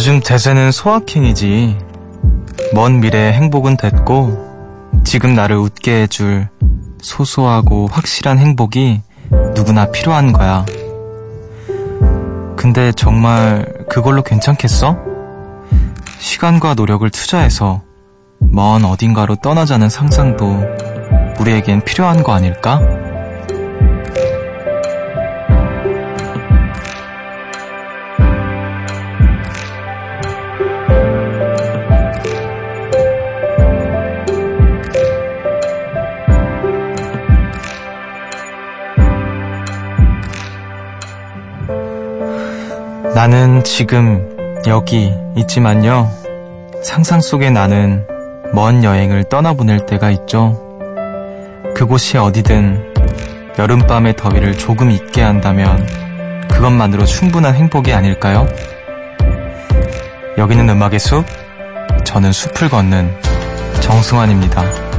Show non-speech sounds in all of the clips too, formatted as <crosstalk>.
요즘 대세는 소확행이지. 먼 미래의 행복은 됐고, 지금 나를 웃게 해줄 소소하고 확실한 행복이 누구나 필요한 거야. 근데 정말 그걸로 괜찮겠어? 시간과 노력을 투자해서 먼 어딘가로 떠나자는 상상도 우리에겐 필요한 거 아닐까? 나는 지금 여기 있지만요. 상상 속의 나는 먼 여행을 떠나보낼 때가 있죠. 그곳이 어디든 여름밤의 더위를 조금 잊게 한다면 그것만으로 충분한 행복이 아닐까요? 여기는 음악의 숲, 저는 숲을 걷는 정승환입니다.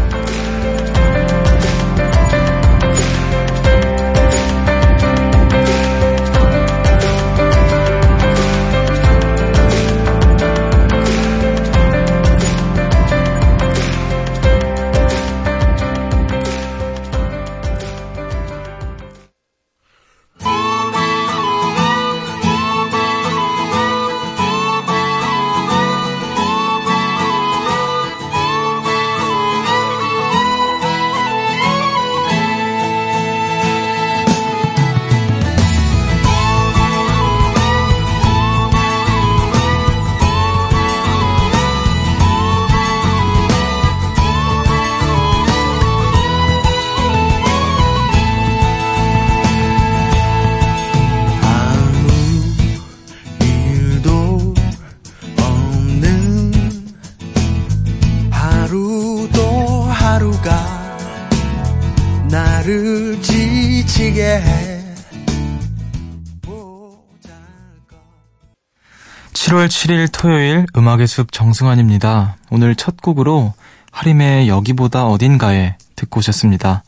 7월 7일 토요일 음악의 숲 정승환입니다. 오늘 첫 곡으로 하림의 여기보다 어딘가에 듣고 오셨습니다.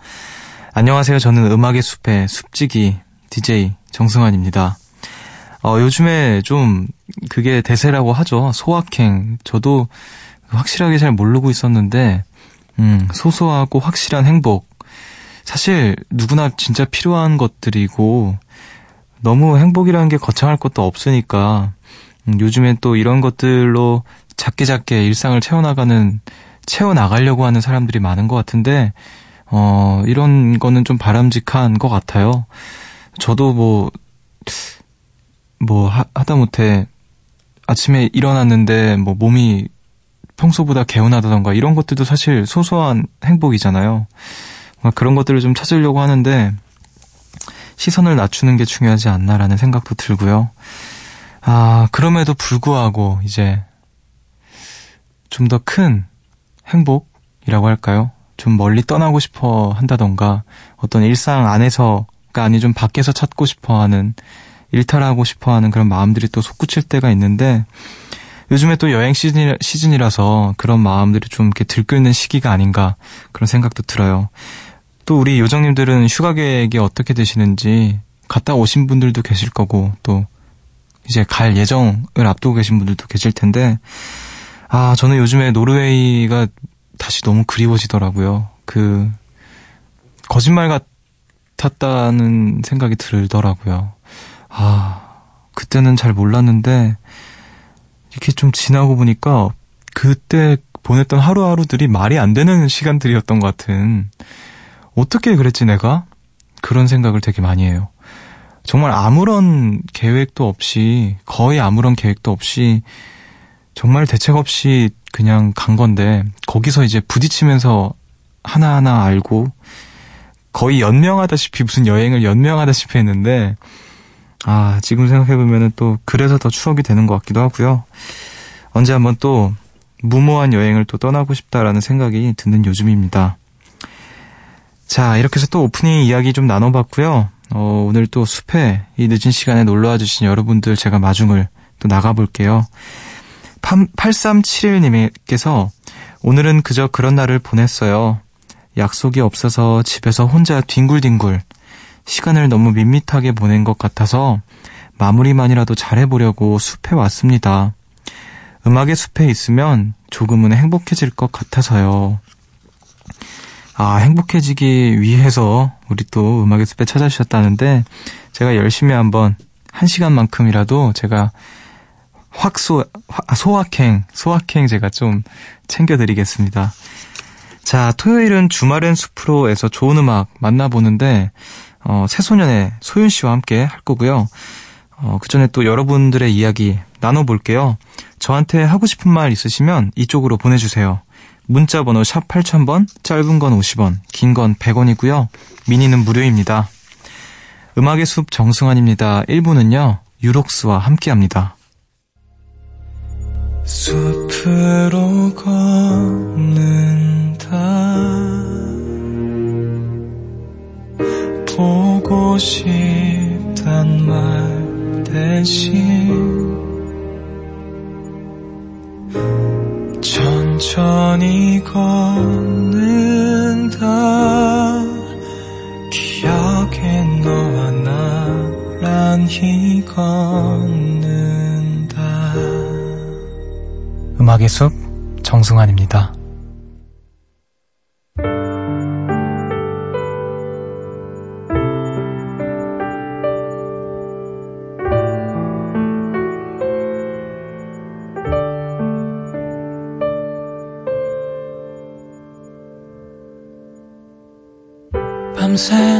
안녕하세요. 저는 음악의 숲의 숲지기 DJ 정승환입니다. 어, 요즘에 좀 그게 대세라고 하죠. 소확행. 저도 확실하게 잘 모르고 있었는데, 음, 소소하고 확실한 행복. 사실 누구나 진짜 필요한 것들이고 너무 행복이라는 게 거창할 것도 없으니까 음, 요즘엔 또 이런 것들로 작게 작게 일상을 채워나가는 채워나가려고 하는 사람들이 많은 것 같은데 어 이런 거는 좀 바람직한 것 같아요. 저도 뭐뭐 뭐 하다 못해 아침에 일어났는데 뭐 몸이 평소보다 개운하다던가 이런 것들도 사실 소소한 행복이잖아요. 그런 것들을 좀 찾으려고 하는데 시선을 낮추는 게 중요하지 않나라는 생각도 들고요. 아, 그럼에도 불구하고 이제 좀 더 큰 행복이라고 할까요? 좀 멀리 떠나고 싶어 한다던가 어떤 일상 안에서가 아니 좀 밖에서 찾고 싶어 하는 일탈하고 싶어 하는 그런 마음들이 또 솟구칠 때가 있는데 요즘에 또 여행 시즌이, 시즌이라서 그런 마음들이 좀 이렇게 들끓는 시기가 아닌가 그런 생각도 들어요. 또 우리 요정님들은 휴가 계획이 어떻게 되시는지 갔다 오신 분들도 계실 거고 또 이제 갈 예정을 앞두고 계신 분들도 계실 텐데 아 저는 요즘에 노르웨이가 다시 너무 그리워지더라고요. 그 거짓말 같았다는 생각이 들더라고요. 아 그때는 잘 몰랐는데 이렇게 좀 지나고 보니까 그때 보냈던 하루하루들이 말이 안 되는 시간들이었던 것 같은 어떻게 그랬지 내가? 그런 생각을 되게 많이 해요. 정말 아무런 계획도 없이, 거의 아무런 계획도 없이, 정말 대책 없이 그냥 간 건데, 거기서 이제 부딪히면서 하나하나 알고, 거의 연명하다시피 무슨 여행을 연명하다시피 했는데, 아, 지금 생각해보면은 또 그래서 더 추억이 되는 것 같기도 하고요. 언제 한번 또 무모한 여행을 또 떠나고 싶다라는 생각이 드는 요즘입니다. 자, 이렇게 해서 또 오프닝 이야기 좀 나눠봤고요. 어, 오늘 또 숲에 이 늦은 시간에 놀러와 주신 여러분들 제가 마중을 또 나가볼게요. 8371님께서 오늘은 그저 그런 날을 보냈어요. 약속이 없어서 집에서 혼자 뒹굴뒹굴 시간을 너무 밋밋하게 보낸 것 같아서 마무리만이라도 잘해보려고 숲에 왔습니다. 음악의 숲에 있으면 조금은 행복해질 것 같아서요. 아, 행복해지기 위해서 우리 또 음악의 숲에 찾아주셨다는데 제가 열심히 한번 한 시간만큼이라도 제가 확소, 아, 소확행, 소확행 제가 좀 챙겨드리겠습니다. 자, 토요일은 주말엔 숲으로에서 좋은 음악 만나보는데, 어, 새소년의 소윤 씨와 함께 할 거고요. 어, 그 전에 또 여러분들의 이야기 나눠볼게요. 저한테 하고 싶은 말 있으시면 이쪽으로 보내주세요. 문자 번호 샵 8000번, 짧은 건 50원, 긴 건 100원이고요. 미니는 무료입니다. 음악의 숲 정승환입니다. 1부는요, 유록스와 함께 합니다. 숲으로 걷는다 보고 싶단 말 대신 천천히 걷 음악의 숲 정승환입니다. 밤새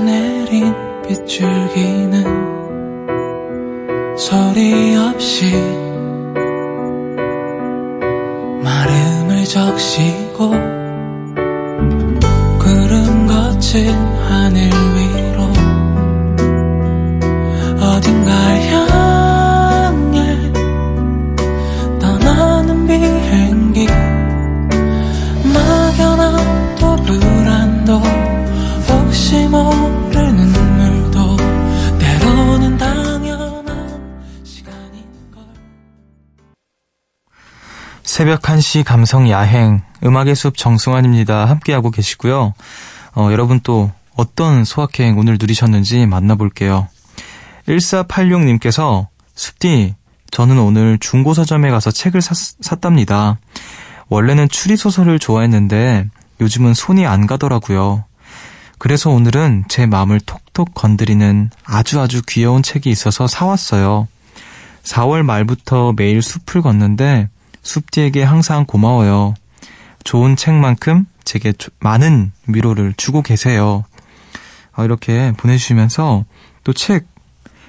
혹시 모르는 물도 때로는 당연한 시간인걸 새벽 1시 감성 야행 음악의 숲 정승환입니다. 함께하고 계시고요. 어, 여러분 또 어떤 소확행 오늘 누리셨는지 만나볼게요. 1486님께서 숲디 저는 오늘 중고 서점에 가서 책을 샀, 샀답니다. 원래는 추리 소설을 좋아했는데 요즘은 손이 안 가더라고요. 그래서 오늘은 제 마음을 톡톡 건드리는 아주 아주 귀여운 책이 있어서 사왔어요. 4월 말부터 매일 숲을 걷는데 숲디에게 항상 고마워요. 좋은 책만큼 제게 많은 위로를 주고 계세요. 아, 이렇게 보내주시면서 또 책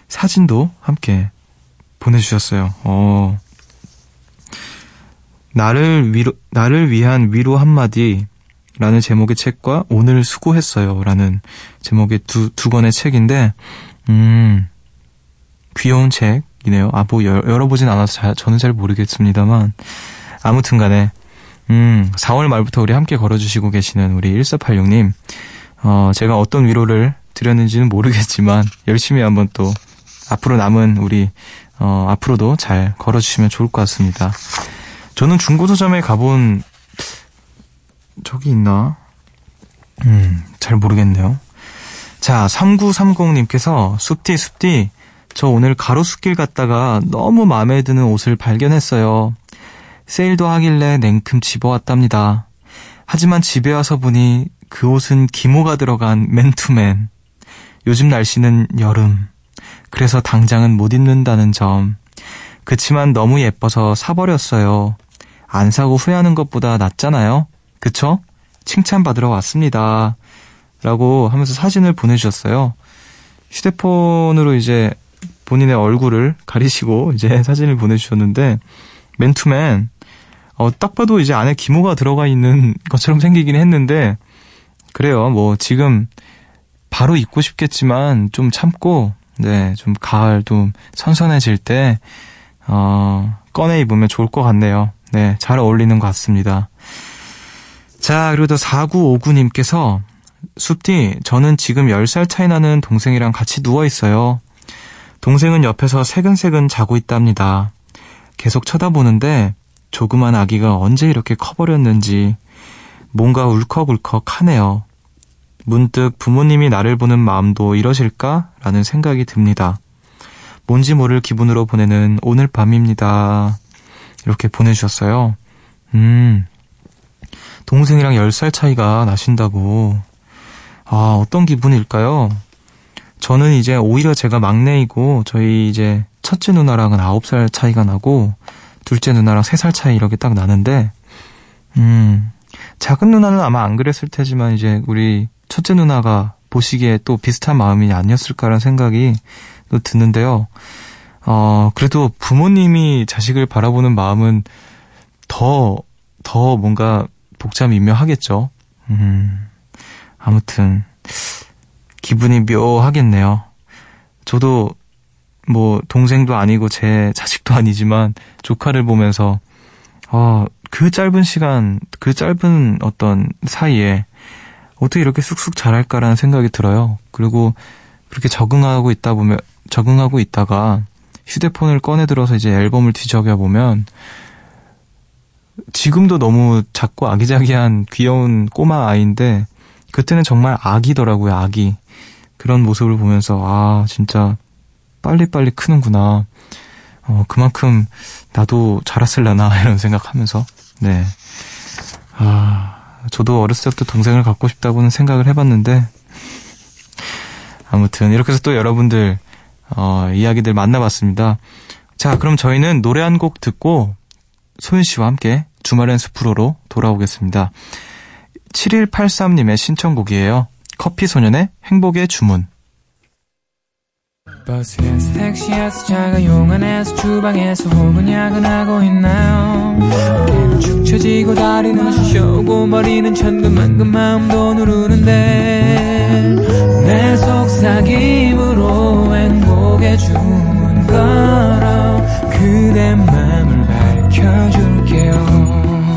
사진도 함께 보내주셨어요. 어. 나를 위로, 나를 위한 위로 한마디, 라는 제목의 책과 오늘 수고했어요. 라는 제목의 두, 두 권의 책인데, 음, 귀여운 책이네요. 아, 뭐, 열, 열어보진 않아서 잘, 저는 잘 모르겠습니다만, 아무튼 간에, 음, 4월 말부터 우리 함께 걸어주시고 계시는 우리 1486님, 어, 제가 어떤 위로를 드렸는지는 모르겠지만, 열심히 한번 또, 앞으로 남은 우리, 어, 앞으로도 잘 걸어주시면 좋을 것 같습니다. 저는 중고서점에 가본 저기 있나? 음, 잘 모르겠네요. 자, 3930님께서 숲디 숲디 저 오늘 가로수길 갔다가 너무 마음에 드는 옷을 발견했어요. 세일도 하길래 냉큼 집어왔답니다. 하지만 집에 와서 보니 그 옷은 기모가 들어간 맨투맨. 요즘 날씨는 여름. 그래서 당장은 못 입는다는 점. 그치만 너무 예뻐서 사버렸어요. 안 사고 후회하는 것보다 낫잖아요? 그쵸? 칭찬받으러 왔습니다. 라고 하면서 사진을 보내주셨어요. 휴대폰으로 이제 본인의 얼굴을 가리시고 이제 <laughs> 사진을 보내주셨는데, 맨투맨, 어, 딱 봐도 이제 안에 기모가 들어가 있는 <laughs> 것처럼 생기긴 했는데, 그래요. 뭐, 지금 바로 입고 싶겠지만, 좀 참고, 네, 좀 가을 좀 선선해질 때, 어, 꺼내 입으면 좋을 것 같네요. 네, 잘 어울리는 것 같습니다. 자, 그리고 또 4959님께서 숲디, 저는 지금 10살 차이 나는 동생이랑 같이 누워 있어요. 동생은 옆에서 새근새근 자고 있답니다. 계속 쳐다보는데 조그만 아기가 언제 이렇게 커버렸는지 뭔가 울컥울컥 하네요. 문득 부모님이 나를 보는 마음도 이러실까? 라는 생각이 듭니다. 뭔지 모를 기분으로 보내는 오늘 밤입니다. 이렇게 보내주셨어요. 음, 동생이랑 10살 차이가 나신다고. 아, 어떤 기분일까요? 저는 이제 오히려 제가 막내이고, 저희 이제 첫째 누나랑은 9살 차이가 나고, 둘째 누나랑 3살 차이 이렇게 딱 나는데, 음, 작은 누나는 아마 안 그랬을 테지만, 이제 우리 첫째 누나가 보시기에 또 비슷한 마음이 아니었을까라는 생각이 또 드는데요. 어, 그래도 부모님이 자식을 바라보는 마음은 더, 더 뭔가 복잡미묘하겠죠. 음, 아무튼, 기분이 묘하겠네요. 저도 뭐, 동생도 아니고 제 자식도 아니지만 조카를 보면서, 어, 그 짧은 시간, 그 짧은 어떤 사이에 어떻게 이렇게 쑥쑥 자랄까라는 생각이 들어요. 그리고 그렇게 적응하고 있다 보면, 적응하고 있다가 휴대폰을 꺼내 들어서 이제 앨범을 뒤적여 보면 지금도 너무 작고 아기자기한 귀여운 꼬마 아이인데 그때는 정말 아기더라고요, 아기. 그런 모습을 보면서 아, 진짜 빨리빨리 크는구나. 어, 그만큼 나도 자랐을라나 <laughs> 이런 생각하면서 네. 아, 저도 어렸을 때부터 동생을 갖고 싶다고는 생각을 해봤는데 아무튼 이렇게 해서 또 여러분들 어, 이야기들 만나봤습니다. 자, 그럼 저희는 노래 한 곡 듣고 소윤 씨와 함께 주말엔 숲으로로 돌아오겠습니다. 7183님의 신청곡이에요. 커피 소년의 행복의 주문. 버스에서 택시에서 자가용 안에서 주방에서 혹은 야근하고 있나요 어깨는 축 처지고 다리는 쑤셔오고 머리는 천근만근 마음도 누르는데 내 속삭임으로 행복의 주문 걸어 그대 맘 을 밝혀줄게요.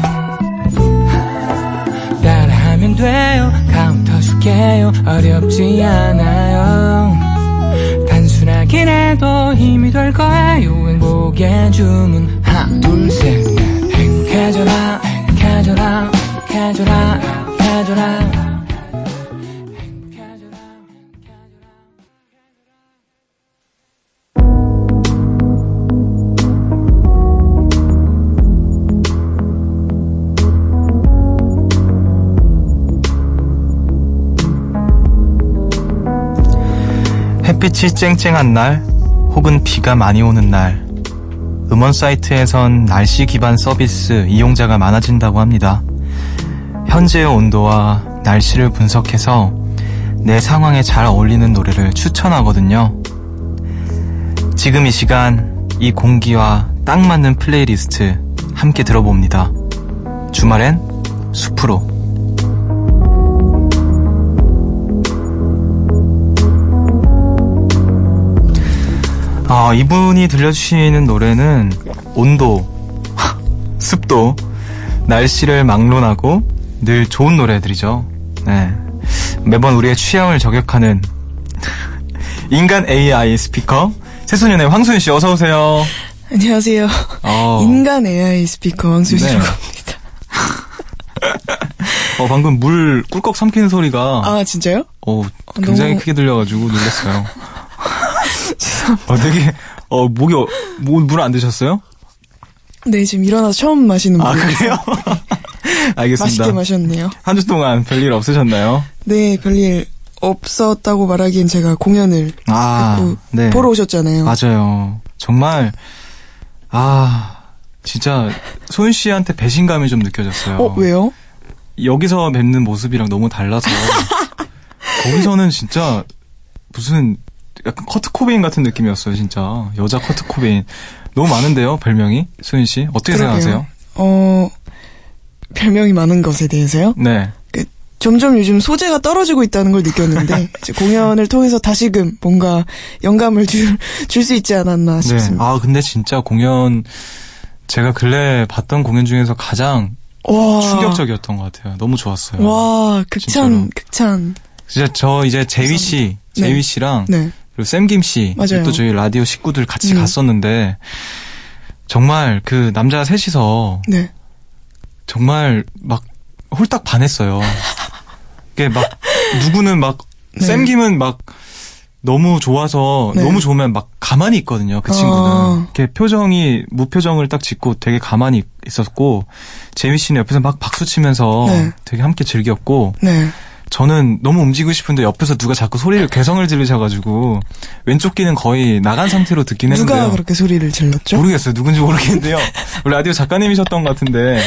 따라하면 돼요. 가르쳐 줄게요. 어렵지 않아요. 단순하긴 해도 힘이 될 거예요. 행복의 주문. 하나 둘셋넷 행복해져라. 행복해져라. 행복해져라. 행복해져라 햇빛이 쨍쨍한 날 혹은 비가 많이 오는 날 음원 사이트에선 날씨 기반 서비스 이용자가 많아진다고 합니다. 현재의 온도와 날씨를 분석해서 내 상황에 잘 어울리는 노래를 추천하거든요. 지금 이 시간 이 공기와 딱 맞는 플레이리스트 함께 들어봅니다. 주말엔 숲으로 아, 이분이 들려주시는 노래는 온도, <laughs> 습도, 날씨를 막론하고 늘 좋은 노래들이죠. 네. 매번 우리의 취향을 저격하는 <laughs> 인간 AI 스피커 새소년의 황소연 씨 어서 오세요. 안녕하세요. 어, 인간 AI 스피커 황수희라고 네. 합니다. 어, 방금 물 꿀꺽 삼키는 소리가 아 진짜요? 어, 굉장히 너무- 크게 들려가지고 놀랐어요. 어, 되게 어 목이 물안 드셨어요? 네 지금 일어나서 처음 마시는 아 물이라서 그래요? <laughs> 알겠습니다. 맛있게 마셨네요. 한 주 동안 별일 없으셨나요? 네 별일 없었다고 말하기엔 제가 공연을 아, 그 네. 보러 오셨잖아요. 맞아요. 정말, 아, 진짜, 소윤 씨한테 배신감이 좀 느껴졌어요. 어 왜요? 여기서 뵙는 모습이랑 너무 달라서. <laughs> 거기서는 진짜, 무슨, 약간 커트 코베인 같은 느낌이었어요, 진짜. 여자 커트 코베인. 너무 많은데요, 별명이? 소윤 씨? 어떻게 그러게요. 생각하세요? 어 별명이 많은 것에 대해서요? 네. 점점 요즘 소재가 떨어지고 있다는 걸 느꼈는데 <laughs> 공연을 통해서 다시금 뭔가 영감을 줄 줄 수 있지 않았나 네. 싶습니다. 아, 근데 진짜 공연, 제가 근래 봤던 공연 중에서 가장 와 충격적이었던 것 같아요. 너무 좋았어요. 와 극찬 진짜로. 극찬 진짜 저 이제 재휘 씨, 네. 재휘 씨랑 네 그리고 샘김 씨, 맞아요. 또 저희 라디오 식구들 같이 음. 갔었는데 정말 그 남자 셋이서 네. 정말 막 홀딱 반했어요. 이게 막 누구는 막 네. 샘김은 막 너무 좋아서 네. 너무 좋으면 막 가만히 있거든요. 그 친구는 아. 이렇게 표정이 무표정을 딱 짓고 되게 가만히 있었고 재미 씨는 옆에서 막 박수 치면서 네. 되게 함께 즐겼고 네. 저는 너무 움직이고 싶은데 옆에서 누가 자꾸 소리를 개성을 지르셔가지고 왼쪽 귀는 거의 나간 상태로 듣긴 누가 했는데요. 그렇게 소리를 질렀죠? 모르겠어요. 누군지 모르겠는데요. 라디오 작가님이셨던 것 같은데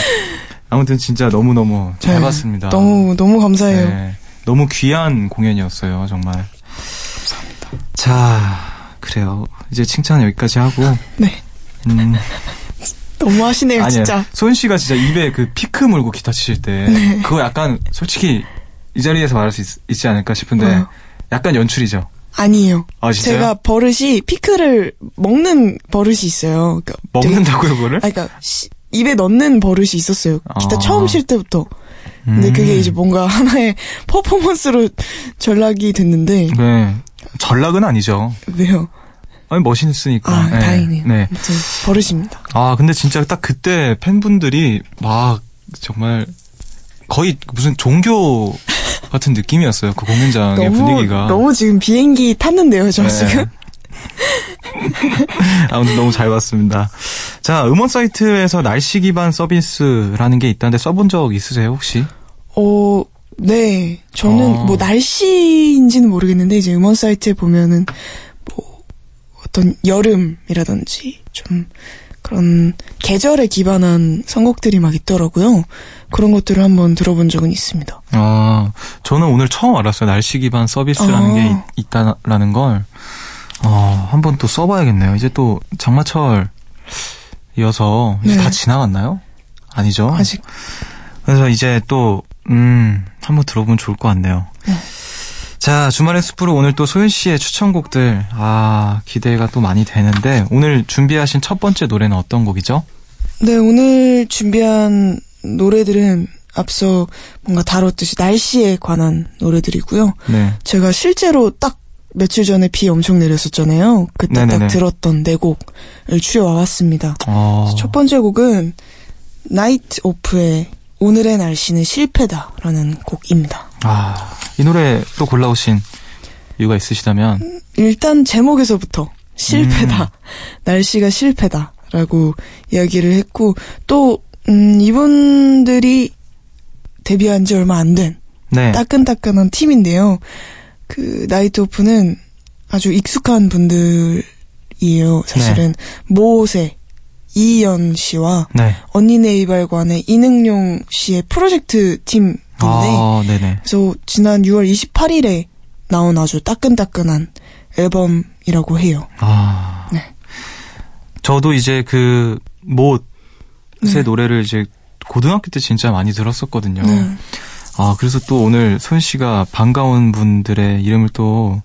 아무튼 진짜 너무 너무 잘 네. 봤습니다. 너무 너무 감사해요. 네. 너무 귀한 공연이었어요, 정말. 감사합니다. 자, 그래요. 이제 칭찬 여기까지 하고. 네. 음, 너무 하시네요, 아니야. 진짜. 소연 씨가 진짜 입에 그 피크 물고 기타 치실 때 네. 그거 약간 솔직히 이 자리에서 말할 수 있, 지 않을까 싶은데 어. 약간 연출이죠. 아니에요. 아, 진짜요? 제가 버릇이 피크를 먹는 버릇이 있어요. 그러니까 먹는다고요, 그거를? 아, 그러니까 시- 입에 넣는 버릇이 있었어요. 기타 아. 처음 칠 때부터. 근데 음. 그게 이제 뭔가 하나의 <laughs> 퍼포먼스로 전락이 됐는데 네. 전락은 아니죠. 왜요? 아니, 멋있으니까. 아, 네. 다행이네요. 네. 아무튼 버릇입니다. 아, 근데 진짜 딱 그때 팬분들이 막 정말 거의 무슨 종교 같은 느낌이었어요. 그 공연장의 너무 분위기가. 너무 지금 비행기 탔는데요, 저 네. 지금. <laughs> <laughs> 아무튼 너무 잘 봤습니다. 자, 음원 사이트에서 날씨 기반 서비스라는 게 있다는데 써본 적 있으세요, 혹시? 어, 네. 저는 어. 뭐 날씨인지는 모르겠는데 이제 음원 사이트에 보면은 뭐 어떤 여름이라든지 좀 그런 계절에 기반한 선곡들이 막 있더라고요. 그런 것들을 한번 들어본 적은 있습니다. 아, 저는 오늘 처음 알았어요. 날씨 기반 서비스라는 아. 게 있, 있다라는 걸. 어, 한번 또 써봐야겠네요. 이제 또 장마철 이어서 이제 네. 다 지나갔나요? 아니죠? 아직 그래서 이제 또, 음, 한번 들어보면 좋을 것 같네요. 네. 자, 주말의 숲으로 오늘 또 소연 씨의 추천곡들, 아, 기대가 또 많이 되는데, 오늘 준비하신 첫 번째 노래는 어떤 곡이죠? 네, 오늘 준비한 노래들은 앞서 뭔가 다뤘듯이 날씨에 관한 노래들이고요. 네. 제가 실제로 딱 며칠 전에 비 엄청 내렸었잖아요. 그때 네네네. 딱 들었던 네 곡을 추려와봤습니다. 어, 첫 번째 곡은 나이트 오프의 오늘의 날씨는 실패다라는 곡입니다. 아, 이 노래 또 골라오신 이유가 있으시다면, 일단 제목에서부터 실패다. <laughs> 날씨가 실패다라고 이야기를 했고 또 음, 이분들이 데뷔한 지 얼마 안 된 네. 따끈따끈한 팀인데요. 그 나이트 오프는 아주 익숙한 분들이에요. 사실은 모세 이희연 씨와 네. 언니네 이발관의 이능용 씨의 프로젝트 팀인데 아. 그래서 지난 6월 28일에 나온 아주 따끈따끈한 앨범이라고 해요. 아. 네. 저도 이제 그, 못의 네. 노래를 이제 고등학교 때 진짜 많이 들었었거든요. 네. 아, 그래서 또 오늘 소연 씨가 반가운 분들의 이름을 또,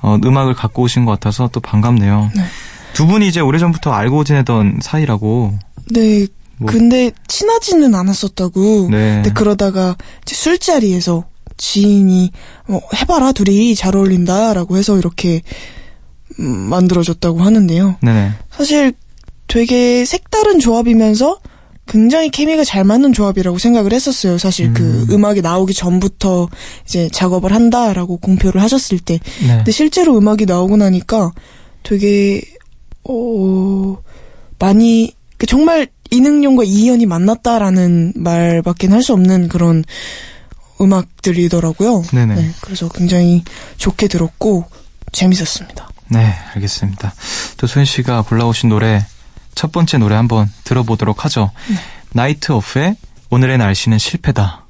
어, 음악을 갖고 오신 것 같아서 또 반갑네요. 네. 두 분이 이제 오래전부터 알고 지내던 사이라고. 네. 뭐- 근데 친하지는 않았었다고. 네. 근데 그러다가 술자리에서 지인이 어, 해봐라 둘이 잘 어울린다라고 해서 이렇게 음, 만들어졌다고 하는데요. 네네. 사실 되게 색다른 조합이면서 굉장히 케미가 잘 맞는 조합이라고 생각을 했었어요. 사실 그 음. 음악이 나오기 전부터 이제 작업을 한다라고 공표를 하셨을 때. 네. 근데 실제로 음악이 나오고 나니까 되게 어 많이 그 정말 이능용과 이희연이 만났다라는 말밖엔 할수 없는 그런 음악들이더라고요. 네네. 네, 그래서 굉장히 좋게 들었고 재밌었습니다. 네, 알겠습니다. 또 소연 씨가 골라오신 노래, 첫 번째 노래 한번 들어보도록 하죠. 나이트 오프의 오늘의 날씨는 실패다.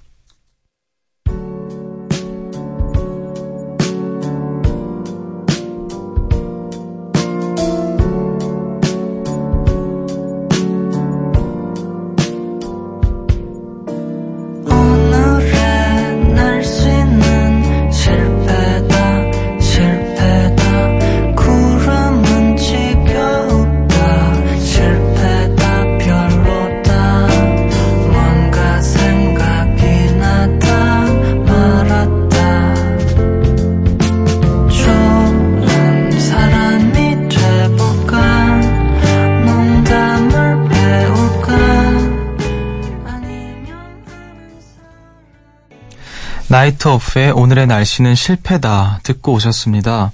오프의 오늘의 날씨는 실패다 듣고 오셨습니다.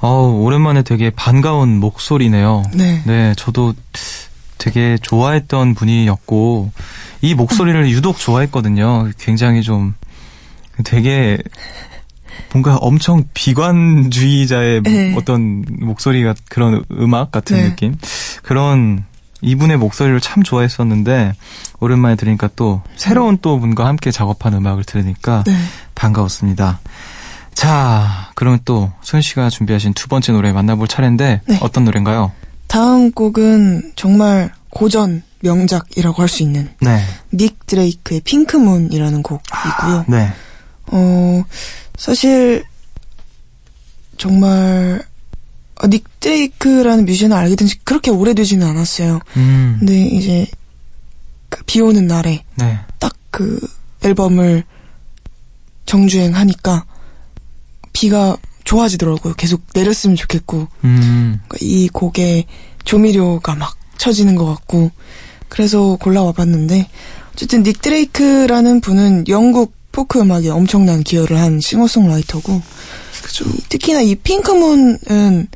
어우, 오랜만에 되게 반가운 목소리네요. 네. 네, 저도 되게 좋아했던 분이었고, 이 목소리를 유독 좋아했거든요. 굉장히 좀 되게 뭔가 엄청 비관주의자의 네. 어떤 목소리가 그런 음악 같은 네. 느낌? 그런 이분의 목소리를 참 좋아했었는데, 오랜만에 들으니까 또 새로운 또 분과 함께 작업한 음악을 들으니까 네. 반가웠습니다. 자, 그러면 또 소연 씨가 준비하신 두 번째 노래 만나볼 차례인데 네. 어떤 노래인가요? 다음 곡은 정말 고전 명작이라고 할 수 있는 네. 닉 드레이크의 핑크문이라는 곡이고요. 네. 어, 사실, 정말, 어, 닉 드레이크라는 뮤지션을 알게 된 지 그렇게 오래되지는 않았어요. 음. 근데 이제, 그, 비 오는 날에 네. 딱그 앨범을 정주행 하니까 비가 좋아지더라고요. 계속 내렸으면 좋겠고, 음. 그러니까 이 곡에 조미료가 막 쳐지는 것 같고, 그래서 골라와 봤는데, 어쨌든 닉 드레이크라는 분은 영국 포크 음악에 엄청난 기여를 한 싱어송라이터고, 그죠. 이- 특히나 이 핑크문은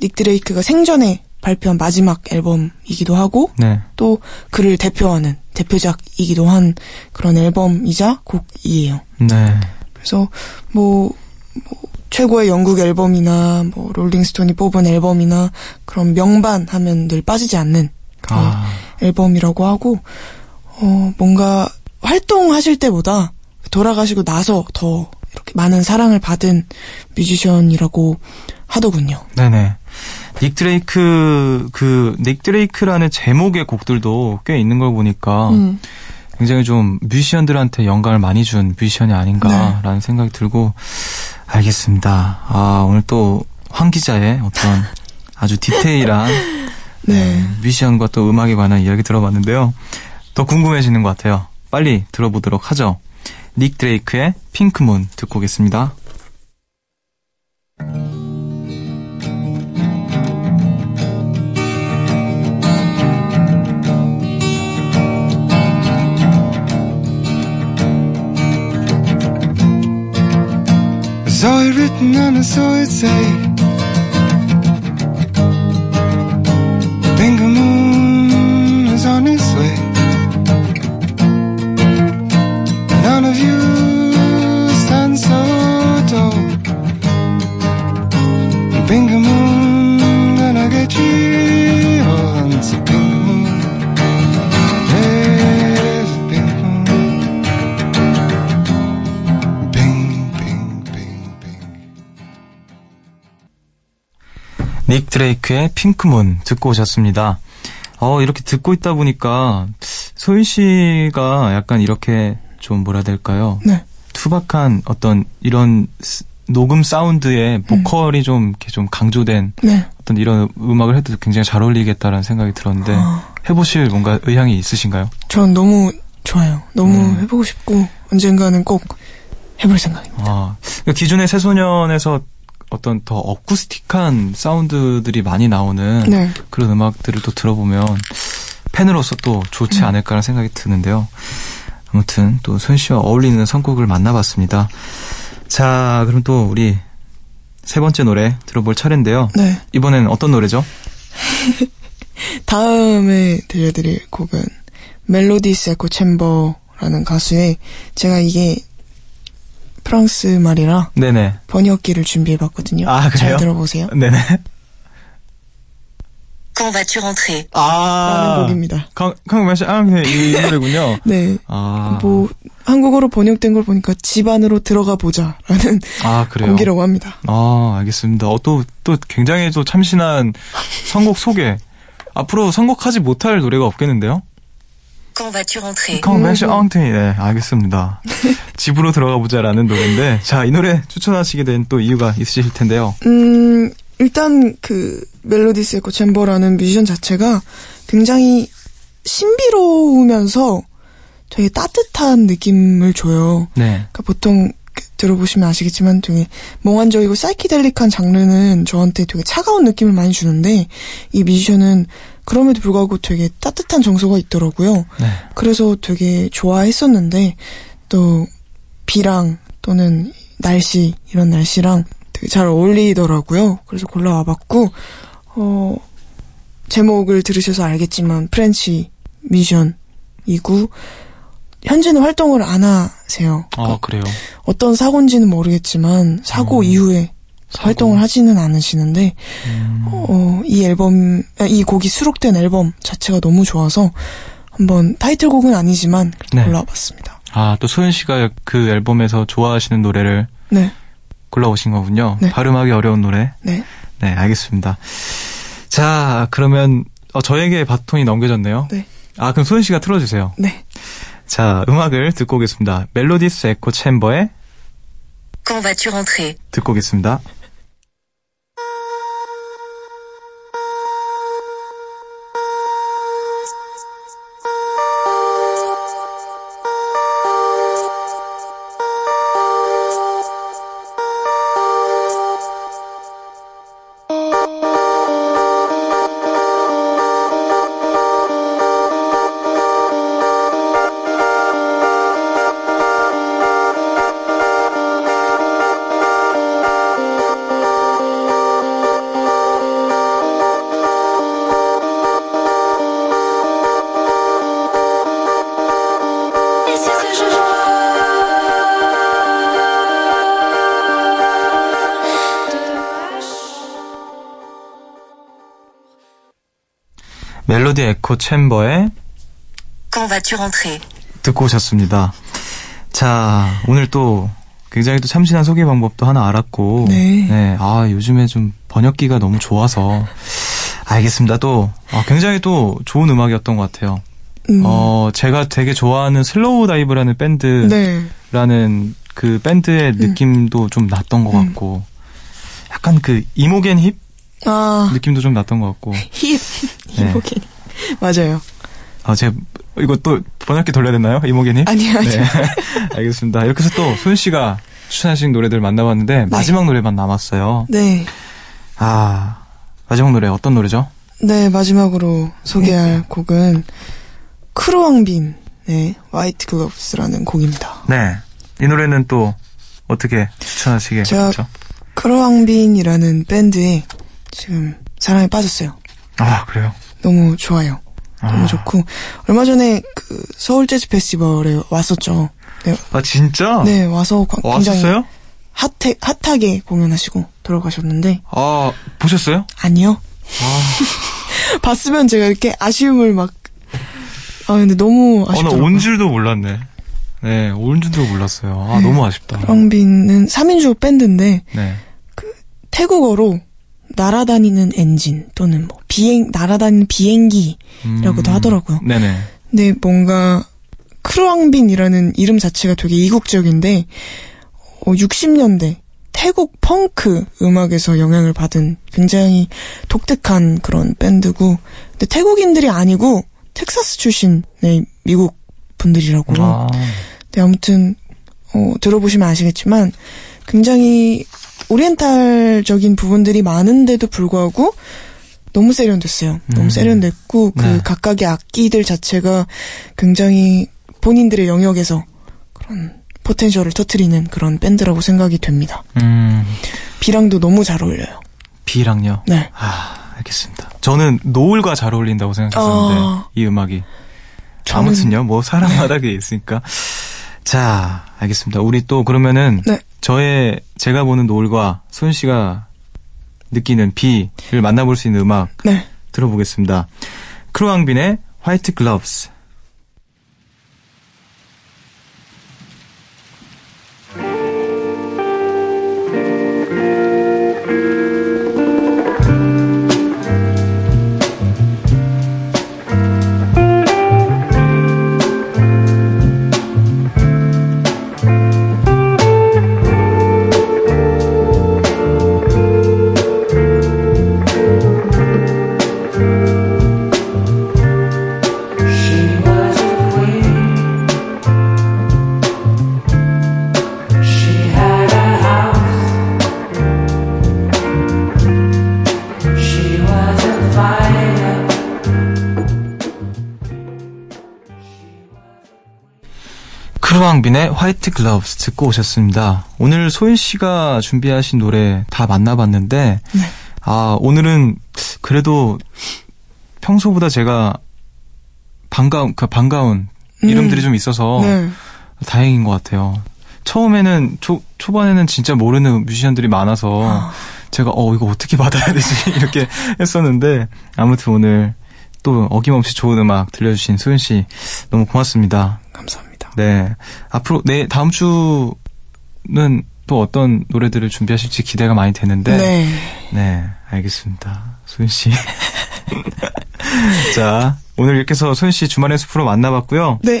닉 드레이크가 생전에 발표한 마지막 앨범이기도 하고, 네. 또 그를 대표하는 대표작이기도 한 그런 앨범이자 곡이에요. 네. 그래서 뭐, 뭐 최고의 영국 앨범이나 뭐 롤링스톤이 뽑은 앨범이나 그런 명반 하면 늘 빠지지 않는 아. 앨범이라고 하고 어 뭔가 활동하실 때보다 돌아가시고 나서 더 이렇게 많은 사랑을 받은 뮤지션이라고 하더군요. 네네. 닉 드레이크, 그, 닉 드레이크라는 제목의 곡들도 꽤 있는 걸 보니까 음. 굉장히 좀 뮤지션들한테 영감을 많이 준 뮤지션이 아닌가라는 생각이 들고, 알겠습니다. 아, 오늘 또 황 기자의 어떤 아주 디테일한 <laughs> 네. 네, 뮤지션과 또 음악에 관한 이야기 들어봤는데요. 더 궁금해지는 것 같아요. 빨리 들어보도록 하죠. 닉 드레이크의 핑크문 듣고 오겠습니다. Saw it written and I saw it say the moon is on its way None of you stand so tall Pink moon, 닉 드레이크의 핑크문 듣고 오셨습니다. 어, 이렇게 듣고 있다 보니까 소윤 씨가 약간 이렇게 좀 뭐라 해야 될까요? 네. 투박한 어떤 이런 스- 녹음 사운드에 보컬이 좀 이렇게 좀 강조된 네. 어떤 이런 음악을 해도 굉장히 잘 어울리겠다라는 생각이 들었는데 아. 해보실 뭔가 의향이 있으신가요? 전 너무 좋아요. 너무 음. 해보고 싶고 언젠가는 꼭 해볼 생각입니다. 아, 그러니까 기존의 새소년에서 어떤 더 어쿠스틱한 사운드들이 많이 나오는 네. 그런 음악들을 또 들어보면 팬으로서 또 좋지 않을까라는 생각이 드는데요. 아무튼 또 소연 씨와 어울리는 선곡을 만나봤습니다. 자, 그럼 또 우리 세 번째 노래 들어볼 차례인데요. 네. 이번엔 어떤 노래죠? <laughs> 다음에 들려드릴 곡은 멜로디스 에코 챔버라는 가수의 제가 이게 프랑스 말이라 네네. 번역기를 준비해봤거든요. 아, 그래요? 잘 들어보세요. 네네. Quand vas-tu rentrer 아. 라는 곡입니다. 강, 강매씨, 아, 네, 이 노래군요. <laughs> 네. 아. 뭐 한국어로 번역된 걸 보니까 집 안으로 들어가 보자 라는 아, 그래요? 곡이라고 합니다. 아, 알겠습니다. 어, 또, 또 굉장히 또 참신한 선곡 소개. 앞으로 선곡하지 못할 노래가 없겠는데요? Quand vas-tu rentrer 컴매시 엉테이. 네, 알겠습니다. 집으로 들어가 보자라는 노래인데, 자, 이 노래 추천하시게 된 또 이유가 있으실 텐데요. 음, 일단 그 멜로디스 에코 챔버라는 뮤지션 자체가 굉장히 신비로우면서 되게 따뜻한 느낌을 줘요. 네. 그러니까 보통 그 들어보시면 아시겠지만 되게 몽환적이고 사이키델릭한 장르는 저한테 되게 차가운 느낌을 많이 주는데 이 뮤지션은 그럼에도 불구하고 되게 따뜻한 정서가 있더라고요. 네. 그래서 되게 좋아했었는데 또 비랑 또는 날씨 이런 날씨랑 되게 잘 어울리더라고요. 그래서 골라와봤고 어 제목을 들으셔서 알겠지만 French 뮤지션이고 현재는 활동을 안 하세요. 아, 그래요. 어떤 사고인지는 모르겠지만 사고 어, 이후에. 활동을 하지는 않으시는데 음, 어, 이 앨범 아, 이 곡이 수록된 앨범 자체가 너무 좋아서 한번 타이틀곡은 아니지만 네. 골라봤습니다. 아, 또 소연 씨가 그 앨범에서 좋아하시는 노래를 네, 골라오신 거군요. 네. 발음하기 어려운 노래. 네, 네, 알겠습니다. 자, 그러면 어, 저에게 바톤이 넘겨졌네요. 네, 아, 그럼 소연 씨가 틀어주세요. 네. 자, 음악을 듣고 오겠습니다. 멜로디스 에코 챔버의 Quand vas-tu rentrer 듣고 오겠습니다. 멜로디 에코 챔버의 Quand vas-tu rentrer 듣고 오셨습니다. 자, 오늘 또 굉장히 또 참신한 소개 방법도 하나 알았고, 네. 아, 요즘에 좀 번역기가 너무 좋아서, 알겠습니다. 또, 아, 굉장히 또 좋은 음악이었던 것 같아요. 음, 어, 제가 되게 좋아하는 슬로우 다이브라는 밴드라는 네, 그 밴드의 느낌도 좀 났던 것 음. 같고, 약간 그 이모겐 힙 아, 느낌도 좀 났던 것 같고, <laughs> 힙, 네. 이보게 <laughs> 맞아요. 아, 제가 이거 또 번역기 돌려야 되나요? 이모겐 힙? 아니요, 아니요. 네. <laughs> 알겠습니다. 이렇게 해서 또 소연 씨가 추천하신 노래들 만나봤는데 마지막 노래만 남았어요. 네, 아 마지막 노래 어떤 노래죠? 네 마지막으로 소개할 곡은 크로왕빈의 화이트 글러브스라는 곡입니다. 네. 이 노래는 또 어떻게 추천하시게 제가- 됐죠? 크로왕빈이라는 밴드에 지금 사랑에 빠졌어요. 아 그래요. 너무 좋아요. 너무 아. 좋고 얼마 전에 그 서울 재즈 페스티벌에 왔었죠. 네, 아 진짜? 네 와서 과- 굉장히 왔었어요? 핫해, 핫하게 공연하시고 돌아가셨는데 아 보셨어요? 아니요. 아, <laughs> 봤으면 제가 이렇게 아쉬움을 막 아 근데 너무 어, 아쉽더라고요. 나온 줄도 몰랐네. 네, 온 줄도 몰랐어요. 아 네. 너무 아쉽다. 크루앙빈은 3인조 밴드인데 네. 태국어로 날아다니는 엔진 또는 뭐 비행 날아다니는 비행기라고도 음, 하더라고요. 네네. 근데 뭔가 크루앙빈이라는 이름 자체가 되게 이국적인데 어, 60년대 태국 펑크 음악에서 영향을 받은 굉장히 독특한 그런 밴드고 근데 태국인들이 아니고 텍사스 출신의 미국 분들이라고. 아, 네, 아무튼 어, 들어보시면 아시겠지만 굉장히 오리엔탈적인 부분들이 많은데도 불구하고 너무 세련됐어요. 음. 너무 세련됐고 그 네. 각각의 악기들 자체가 굉장히 본인들의 영역에서 그런 포텐셜을 터트리는 그런 밴드라고 생각이 됩니다. 음, 비랑도 너무 잘 어울려요. 비랑요. 네. 아, 알겠습니다. 저는 노을과 잘 어울린다고 생각했었는데 아. 이 음악이 저는- 아무튼요. 뭐 사람마다 그게 있으니까. 자, 알겠습니다. 우리 또 그러면은 네. 저의 제가 보는 노을과 소연 씨가 느끼는 비를 만나볼 수 있는 음악 네. 들어보겠습니다. 크루왕빈의 화이트 글러브스. 크루왕빈의 화이트 글러브스 듣고 오셨습니다. 오늘 소인 씨가 준비하신 노래 다 만나봤는데, 네. 아, 오늘은 그래도 평소보다 제가 반가운, 그 반가운 이름들이 좀 있어서 네. 다행인 것 같아요. 처음에는, 초, 초반에는 진짜 모르는 뮤지션들이 많아서 아. 제가, 어, 이거 어떻게 받아야 되지? <laughs> 이렇게 했었는데, 아무튼 오늘 또 어김없이 좋은 음악 들려주신 소연 씨, 너무 고맙습니다. 감사합니다. 네. 앞으로, 네, 다음 주는 또 어떤 노래들을 준비하실지 기대가 많이 되는데. 네. 네, 알겠습니다. 소연 씨. <laughs> 자, 오늘 이렇게 해서 소연 씨 주말의 숲으로 만나봤고요. 네.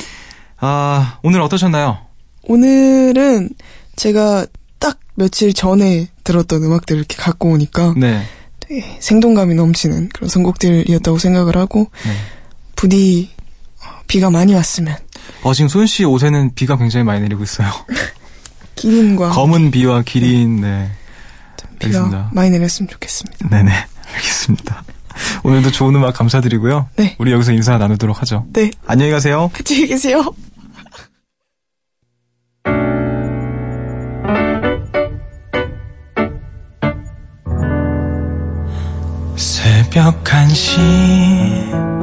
아, 오늘 어떠셨나요? 오늘은 제가 딱 며칠 전에 들었던 음악들을 이렇게 갖고 오니까 네. 되게 생동감이 넘치는 그런 선곡들이었다고 생각을 하고 네. 부디 어, 비가 많이 왔으면 어, 지금 소연 씨 옷에는 비가 굉장히 많이 내리고 있어요. <laughs> 기린과 검은 비와 기린, 네. 비가 알겠습니다. 많이 내렸으면 좋겠습니다. 네네. 알겠습니다. 오늘도 좋은 음악 감사드리고요. 네. 우리 여기서 인사 나누도록 하죠. 네. 안녕히 가세요. 안녕히 계세요. 새벽 1시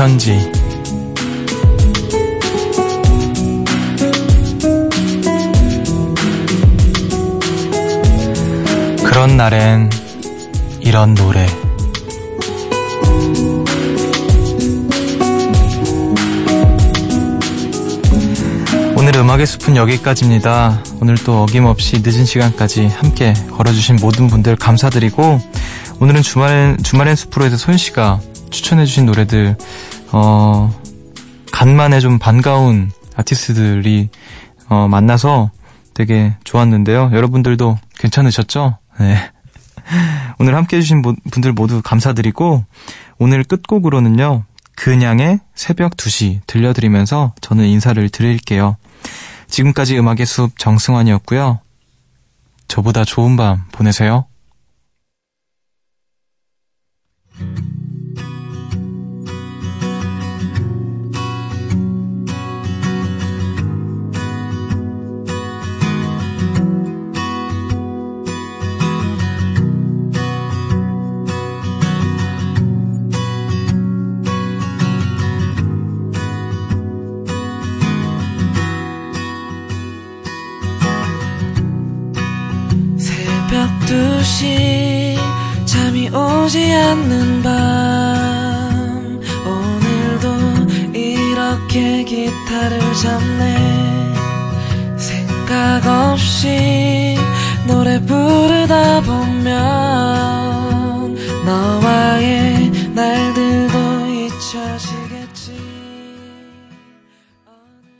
반편지 그런 날엔 이런 노래 오늘 음악의 숲은 여기까지입니다. 오늘 또 어김없이 늦은 시간까지 함께 걸어주신 모든 분들 감사드리고 오늘은 주말 주말엔 숲으로에서 소연 씨가 추천해주신 노래들 어 간만에 좀 반가운 아티스트들이 어 만나서 되게 좋았는데요. 여러분들도 괜찮으셨죠? 네. <laughs> 오늘 함께 해주신 모- 분들 모두 감사드리고 오늘 끝곡으로는요. 그냥의 새벽 2시 들려드리면서 저는 인사를 드릴게요. 지금까지 음악의 숲 정승환이었고요. 저보다 좋은 밤 보내세요. 않는 밤. 오늘도 이렇게 기타를 잡네. 생각 없이 노래 부르